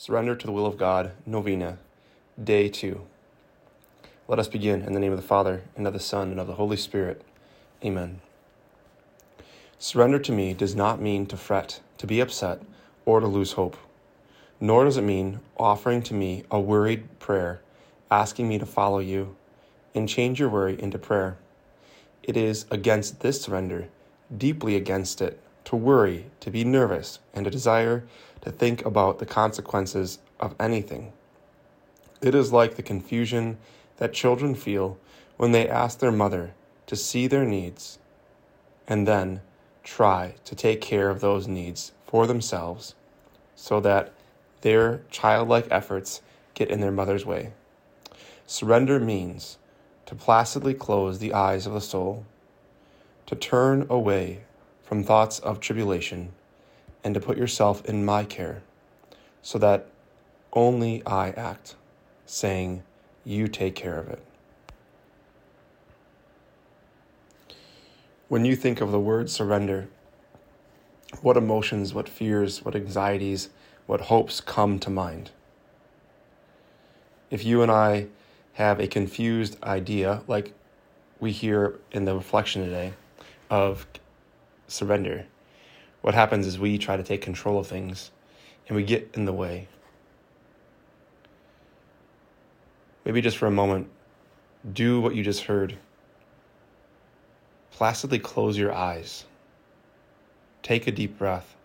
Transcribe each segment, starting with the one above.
Surrender to the Will of God, Novena, Day 2. Let us begin in the name of the Father, and of the Son, and of the Holy Spirit. Amen. Surrender to me does not mean to fret, to be upset, or to lose hope. Nor does it mean offering to me a worried prayer, asking me to follow you, and change your worry into prayer. It is against this surrender, deeply against it, to worry, to be nervous, and a desire to think about the consequences of anything. It is like the confusion that children feel when they ask their mother to see their needs and then try to take care of those needs for themselves so that their childlike efforts get in their mother's way. Surrender means to placidly close the eyes of the soul, to turn away from thoughts of tribulation, and to put yourself in my care, so that only I act, saying, You take care of it. When you think of the word surrender, what emotions, what fears, what anxieties, what hopes come to mind? If you and I have a confused idea, like we hear in the reflection today, of surrender. What happens is we try to take control of things and we get in the way. Maybe just for a moment, do what you just heard. Placidly close your eyes. Take a deep breath.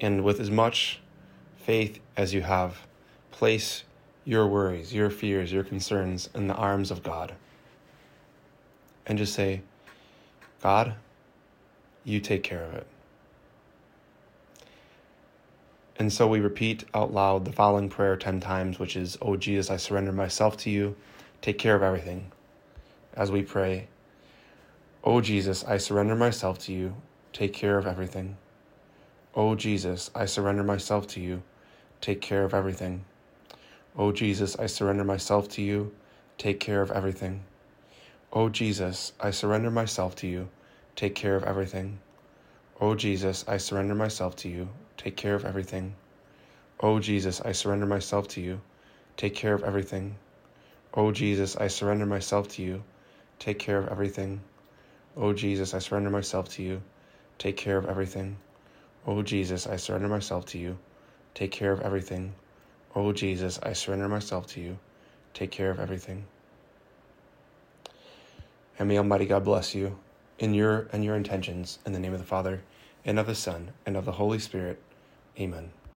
And with as much faith as you have, place your worries, your fears, your concerns in the arms of God. And just say, God, you take care of it. And so we repeat out loud the following prayer 10 times, which is, Oh Jesus, I surrender myself to you. Take care of everything. As we pray, Oh Jesus, I surrender myself to you. Take care of everything. Oh Jesus, I surrender myself to you. Take care of everything. Oh Jesus, I surrender myself to you. Take care of everything. Oh Jesus, I surrender myself to you. Take care of everything. Oh Jesus, I surrender myself to you. Take care of everything. Oh Jesus, I surrender myself to you. Take care of everything. Oh Jesus, I surrender myself to you. Take care of everything. O Jesus, I surrender myself to you. Take care of everything. O Jesus, I surrender myself to you. Take care of everything. Oh Jesus, I surrender myself to you. Take care of everything. And may Almighty God bless you in your and your intentions in the name of the Father and of the Son and of the Holy Spirit. Amen.